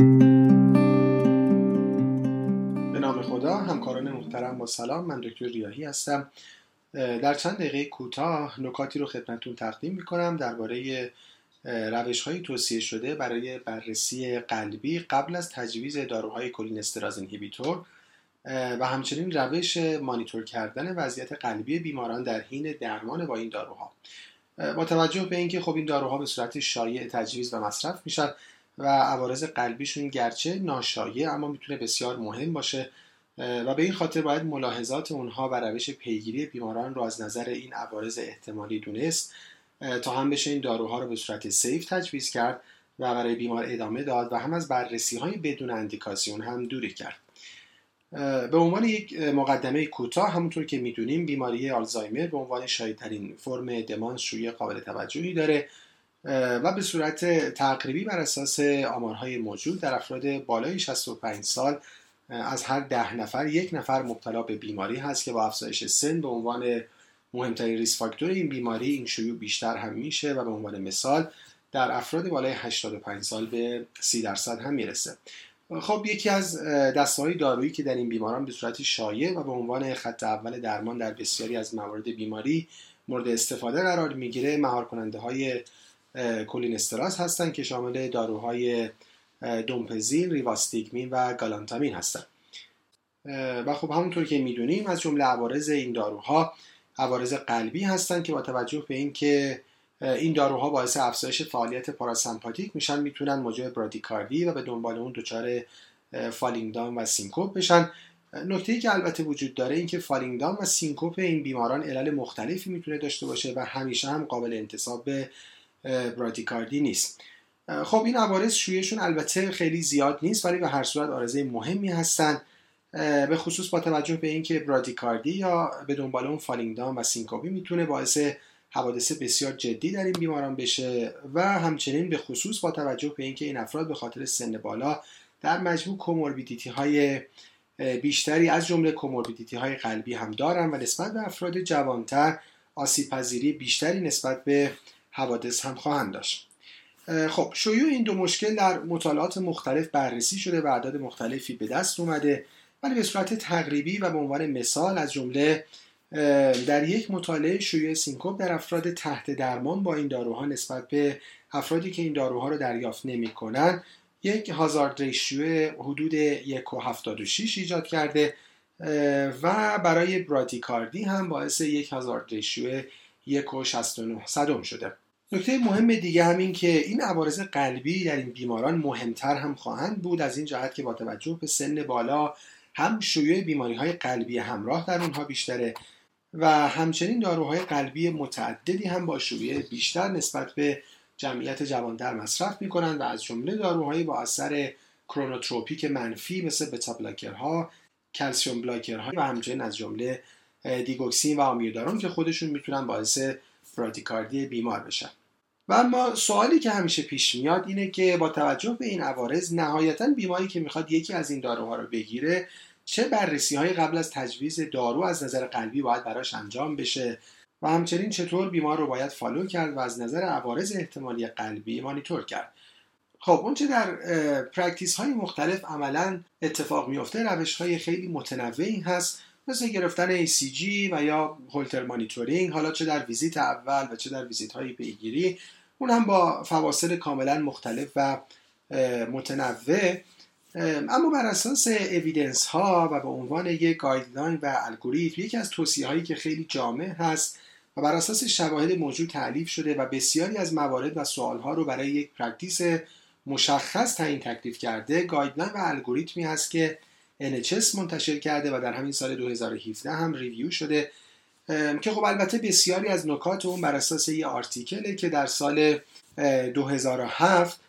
به نام خدا همکاران محترم با سلام. من دکتر ریاهی هستم. در چند دقیقه کوتاه نکاتی رو خدمتتون تقدیم می‌کنم درباره روش های توصیه شده برای بررسی قلبی قبل از تجویز داروهای کلینستراز اینهیبیتور. و همچنین روش مانیتور کردن وضعیت قلبی بیماران در حین درمان با این داروها. با توجه به اینکه خب این داروها به صورت شایع تجویز و مصرف میشن و عوارض قلبیشون گرچه ناشایع اما می‌تونه بسیار مهم باشه و به این خاطر باید ملاحظات اونها و روش پیگیری بیماران رو از نظر این عوارض احتمالی دونست تا هم بشه این داروها رو به صورت سیف تجویز کرد و برای بیمار ادامه داد و هم از بررسی های بدون اندیکاسیون هم دوری کرد. به عنوان یک مقدمه کوتاه همونطور که می‌دونیم بیماری آلزایمر به عنوان شایدترین فرم دمانس شویی قابل توجهی داره. و به صورت تقریبی بر اساس آمارهای موجود در افراد بالای 65 سال از هر ده نفر یک نفر مبتلا به بیماری هست که با افزایش سن به عنوان مهمترین ریس فاکتور این بیماری این شیوع بیشتر هم میشه و به عنوان مثال در افراد بالای 85 سال به 30 درصد هم می‌رسه. خب یکی از دسته‌های دارویی که در این بیماران به صورت شایع و به عنوان خط اول درمان در بسیاری از موارد بیماری مورد استفاده قرار می‌گیره مهار کننده های کولینستراز هستند که شامل داروهای دونپزیل، ریواستیگمین و گالانتامین هستند. و خب همونطور که می‌دونیم از جمله عوارض این داروها عوارض قلبی هستند که با توجه به اینکه این داروها باعث افزایش فعالیت پاراسمپاتیک میشن می‌تونن موجب برادیکاردی و به دنبال اون دچار falling down و سینکوپ بشن نکته ای که البته وجود داره این که falling down و سینکوپ این بیماران علل مختلفی می‌تونه داشته باشه و همیشه هم قابل انتساب به برادیکاردی نیست. خب این عوارض شیوعشون البته خیلی زیاد نیست ولی به هر صورت عارضه مهمی هستن. به خصوص با توجه به اینکه برادیکاردی یا به دنبال اون falling down و سینکوپی می‌تونه باعث حوادث بسیار جدی در این بیماران بشه و همچنین به خصوص با توجه به اینکه این افراد به خاطر سن بالا در مجموع کوموربیدیتی های بیشتری از جمله کوموربیدیتی های قلبی هم دارن و نسبت به افراد جوانتر آسیب پذیری بیشتری نسبت به حوادث هم خواهند داشت. خب شیوع این دو مشکل در مطالعات مختلف بررسی شده و اعداد مختلفی به دست اومده ولی به صورت تقریبی و به عنوان مثال از جمله در یک مطالعه شیوع سینکوپ در افراد تحت درمان با این داروها نسبت به افرادی که این داروها رو دریافت نمی‌کنن یک هازارد ریشیو حدود 1.76 ایجاد کرده و برای برادیکاردی هم باعث یک هازارد ریشیو 1.69 شده. نکته مهم دیگه همین که این عوارض قلبی در این بیماران مهمتر هم خواهند بود از این جهت که با توجه به سن بالا هم شیوع بیماری های قلبی همراه در اونها بیشتره و همچنین داروهای قلبی متعددی هم با شیوع بیشتر نسبت به جمعیت جوانتر مصرف می‌کنند و از جمله داروهایی با اثر کرونوتروپیک منفی مثل بتا بلاکرها کلسیوم بلاکرها و همچنین از جمله دیگوکسین و آمیودارون که خودشون می‌تونن باعث برادیکاردی بیمار بشن. و اما سوالی که همیشه پیش میاد اینه که با توجه به این عوارض نهایتا بیماری که می‌خواد یکی از این داروها رو بگیره چه بررسی های قبل از تجویز دارو از نظر قلبی باید براش انجام بشه؟ و همچنین چطور بیمار رو باید follow کرد و از نظر عوارض احتمالی قلبی مانیتور کرد؟ خب اونچه در practice های مختلف عملا اتفاق میفته روش های خیلی متنوعی هست. مثل گرفتن ECG و یا Holter monitoring حالا چه در ویزیت اول و چه در ویزیت های پیگیری اون هم با فواصل کاملا مختلف و متنوع. اما بر اساس evidence ها و به عنوان یک guideline و الگوریتم یکی از توصیه هایی که خیلی جامع هست و بر اساس شواهد موجود تألیف شده و بسیاری از موارد و سوال ها رو برای یک practice مشخص تعیین تکلیف کرده guideline و الگوریتمی هست که NHS منتشر کرده و در همین سال 2017 هم review شده. که خب البته بسیاری از نکات اون بر اساس یه article ـه که در سال 2007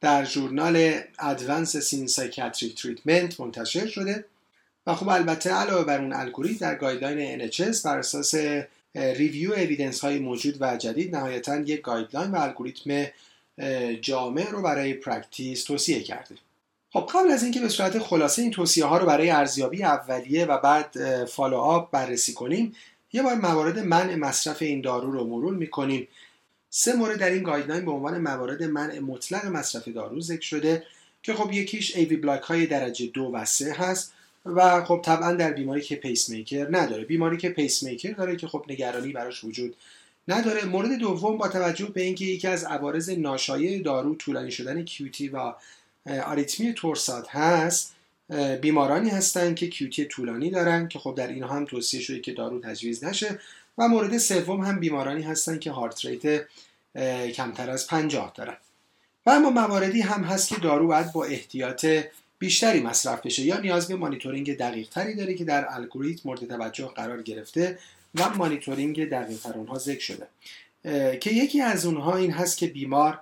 در ژورنال Advances in Psychiatric Treatment منتشر شده. و خب البته علاوه بر اون الگوریتم در guideline NHS بر اساس review evidence های موجود و جدید نهایتا یک guideline و الگوریتم جامع رو برای practice توصیه کرده. خب قبل از اینکه به صورت خلاصه این توصیه ها رو برای ارزیابی اولیه و بعد follow up بررسی کنیم یه بار موارد منع مصرف این دارو رو مرور می‌کنیم. سه مورد در این guideline به عنوان موارد منع مطلق مصرف دارو ذکر شده که خب یکیش AV block های درجه دو و سه هست و خب طبعا در بیماری که پیس میکر نداره. بیماری که پیس میکر داره که خب نگرانی براش وجود نداره. مورد دوم با توجه به اینکه یکی از عوارض ناشایع دارو طولانی شدن QT و آریتمی torsade هست بیمارانی هستند که QT طولانی دارن که خب در این هم توصیه شده که دارو تجویز نشه و مورد سوم هم بیمارانی هستند که heart rate کمتر از 50 دارن. و اما مواردی هم هست که دارو باید با احتیاط بیشتری مصرف بشه یا نیاز به مانیتورینگ دقیق تری داره که در الگوریتم مورد توجه قرار گرفته و مانیتورینگ دقیق تر اونها ذکر شده. که یکی از اونها این هست که بیمار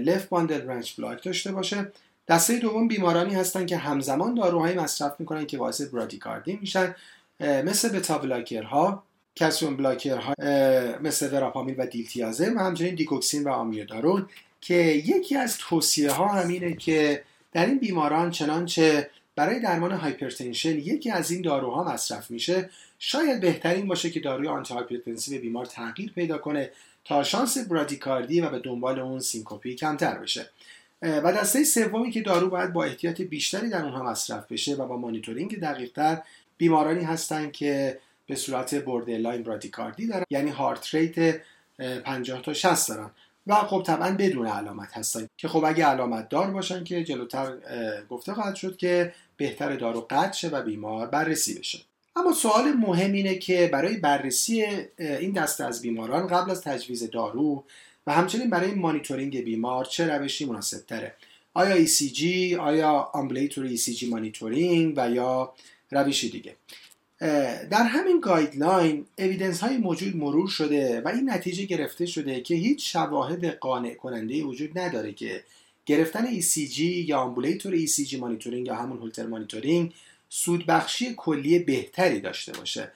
لف باندل برانچ بلاک داشته باشه. دسته دوم بیمارانی هستن که همزمان داروهایی مصرف می‌کنن که باعث برادیکاردی میشن. مثل بتا بلاکرها calcium blocker ها مثل وراپامیل و دیلتیازم و همچنین دیگوکسین و آمیودارون که یکی از توصیه ها همینه که در این بیماران چنانچه برای درمان hypertension یکی از این داروها مصرف میشه شاید بهتر این باشه که داروی antihypertensive بیمار تغییر پیدا کنه تا شانس برادیکاردی و به دنبال اون سینکوپی کمتر بشه. و دسته سومی که دارو باید با احتیاط بیشتری در اونها مصرف بشه و با مانیتورینگ دقیقتر بیمارانی هستند که به صورت borderline برادیکاردی دارن یعنی heart rate 50 تا 60 دارن. و خب طبعا بدون علامت هستن که خب اگه علامت دار باشن که جلوتر گفته خواهد شد که بهتر دارو قطع شه و بیمار بررسی بشه. اما سوال مهم اینه که برای بررسی این دسته از بیماران قبل از تجویز دارو و همچنین برای مانیتورینگ بیمار چه روشی مناسب تره؟ آیا ECG آیا ambulatory ECG monitoring و یا روشی دیگه؟ در همین guideline evidence های موجود مرور شده و این نتیجه گرفته شده که هیچ شواهد قانع کننده وجود نداره که گرفتن ECG یا ambulatory ECG monitoring یا همون Holter monitoring سودبخشی کلی بهتری داشته باشه.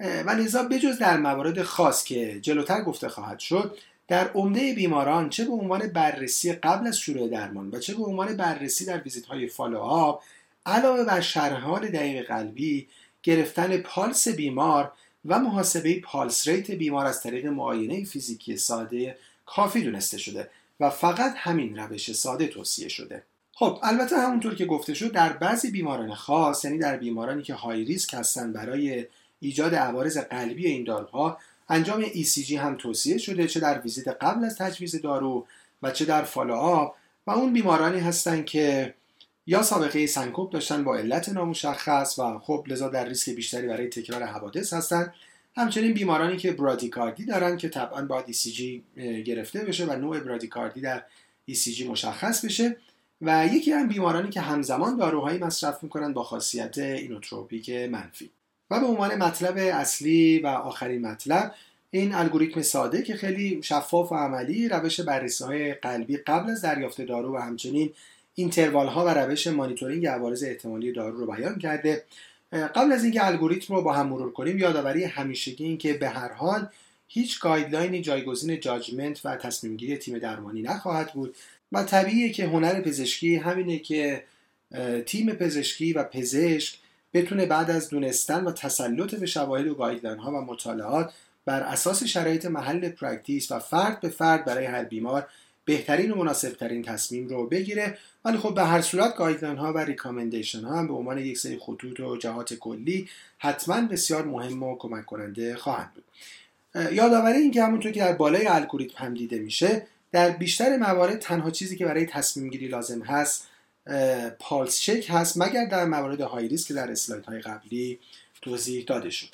و لذا بجز در موارد خاص که جلوتر گفته خواهد شد در عمده بیماران چه به عنوان بررسی قبل از شروع درمان و چه به عنوان بررسی در ویزیت های follow-up علاوه بر شرح حال دقیق قلبی گرفتن پالس بیمار و محاسبه pulse rate بیمار از طریق معاینه فیزیکی ساده کافی دونسته شده و فقط همین روش ساده توصیه شده. خب البته همونطور که گفته شد در بعضی بیماران خاص یعنی در بیمارانی که high risk هستن برای ایجاد عوارض قلبی این داروها انجام ECG هم توصیه شده چه در ویزیت قبل از تجویز دارو و چه در follow-up و اون بیمارانی هستند که یا سابقه سنکوپ داشتن با علت نامشخص و خب لذا در ریسک بیشتری برای تکرار حوادث هستند همچنین بیمارانی که برادیکاردی دارن که طبعا باید ECG گرفته بشه و نوع برادیکاردی در ECG مشخص بشه. و یکی هم بیمارانی که همزمان داروهایی مصرف می‌کنن با خاصیت inotropic منفی. و به عنوان مطلب اصلی و آخرین مطلب این الگوریتم ساده که خیلی شفاف و عملی روش بررسی های قلبی قبل از دریافت دارو و همچنین interval ها و روش مانیتورینگ عوارض احتمالی دارو رو بیان کرده. قبل از اینکه الگوریتم رو با هم مرور کنیم یادآوری همیشگی این که به هر حال هیچ guideline ی جایگزین judgment و تصمیم گیری تیم درمانی نخواهد بود و طبیعیه که هنر پزشکی همینه که تیم پزشکی و پزشک بتونه بعد از دونستن و تسلط به شواهد و guideline ها و مطالعات بر اساس شرایط محل practice و فرد به فرد برای هر بیمار بهترین و مناسبترین تصمیم رو بگیره. ولی خب به هر صورت guideline ها و recommendation ها هم به عنوان یک سری خطوط و جهات کلی حتما بسیار مهم و کمک کننده خواهند بود. یادآوری این که همونطور که در بالای الگوریتم هم دیده میشه در بیشتر موارد تنها چیزی که برای تصمیم گیری لازم هست pulse check هست مگر در موارد high risk که در اسلاید های قبلی توضیح داده شد.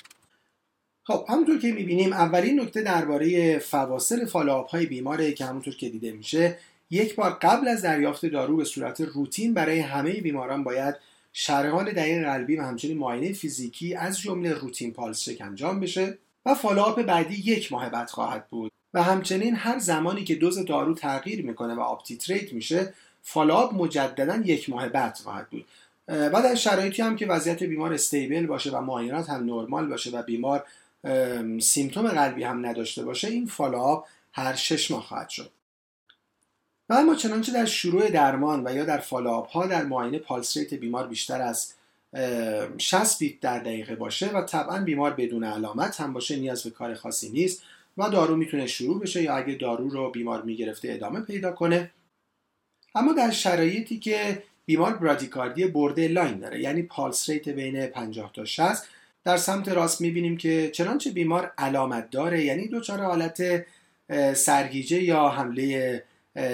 خب همونطور که می‌بینیم اولین نکته درباره فواصل follow-up های بیماره که همونطور که دیده میشه یک بار قبل از دریافت دارو به صورت روتین برای همه بیماران باید شرح حال دقیق قلبی و همچنین معاینه فیزیکی از جمله routine pulse check انجام بشه. و follow-up بعدی یک ماه بعد خواهد بود. و همچنین هر زمانی که دوز دارو تغییر می‌کنه و up-titrate میشه follow-up مجددا یک ماه بعد خواهد بود. و در شرایطی هم که وضعیت بیمار stable باشه و معاینات هم نرمال باشه و بیمار symptom قلبی هم نداشته باشه این follow-up هر شش ماه خواهد شد. و اما چنانچه در شروع درمان و یا در follow-up ها در معاینه pulse rate بیمار بیشتر از 60 beat در دقیقه باشه و طبعا بیمار بدون علامت هم باشه نیاز به کار خاصی نیست و دارو می‌تونه شروع بشه یا اگه دارو رو بیمار می‌گرفته ادامه پیدا کنه. اما در شرایطی که بیمار برادیکاردی borderline داره یعنی pulse rate بین 50 تا 60 در سمت راست می‌بینیم که چنانچه بیمار علامت داره یعنی دچار حالت سرگیجه یا حمله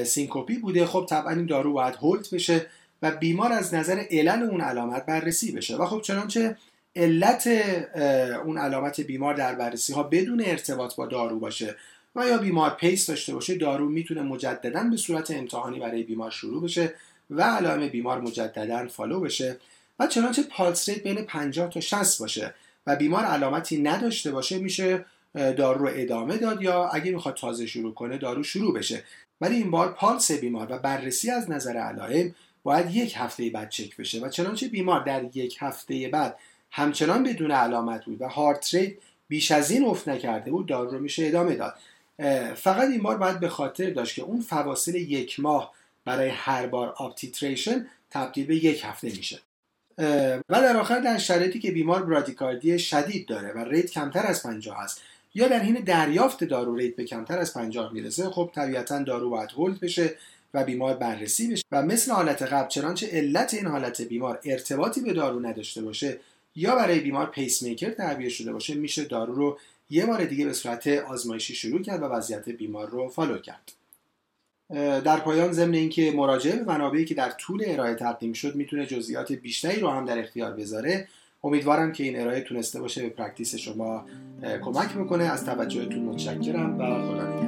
سنکوپی بوده خب طبعا این دارو باید hold بشه و بیمار از نظر علل اون علامت بررسی بشه. و خب چنانچه علت اون علامت بیمار در بررسی ها بدون ارتباط با دارو باشه و یا بیمار pace داشته باشه دارو می‌تونه مجددا به صورت امتحانی برای بیمار شروع بشه و علائم بیمار مجددا follow بشه و چنانچه pulse rate بین 50 تا 60 باشه و بیمار علامتی نداشته باشه میشه دارو رو ادامه داد یا اگه می‌خواد تازه شروع کنه دارو شروع بشه. ولی این بار پالس بیمار و بررسی از نظر علائم باید یک هفته بعد چک بشه و چنانچه بیمار در یک هفته بعد همچنان بدون علامت بود و heart rate بیش از این افت نکرده بود دارو رو میشه ادامه داد. فقط این بار باید به خاطر داشت که اون فواصل یک ماه برای هر بار up-titration تبدیل به یک هفته میشه. و در آخر در شرایطی که بیمار برادیکاردی شدید داره و rate کمتر از 50 هست یا در حین دریافت دارو rate به کمتر از 50 می‌رسه خب طبیعتا دارو باید hold بشه و بیمار بررسی بشه. و مثل حالت قبل چنانچه علت این حالت بیمار ارتباطی به دارو نداشته باشه یا برای بیمار پیس میکر تعبیه شده باشه میشه دارو رو یه بار دیگه به صورت آزمایشی شروع کرد و وضعیت بیمار رو follow کرد. در پایان ضمن اینکه مراجعه به منابعی که در طول ارائه تقدیم شد می‌تونه جزئیات بیشتری رو هم در اختیار بذاره. امیدوارم که این ارائه تونسته باشه به practice شما کمک بکنه از توجهتون متشکرم و خدا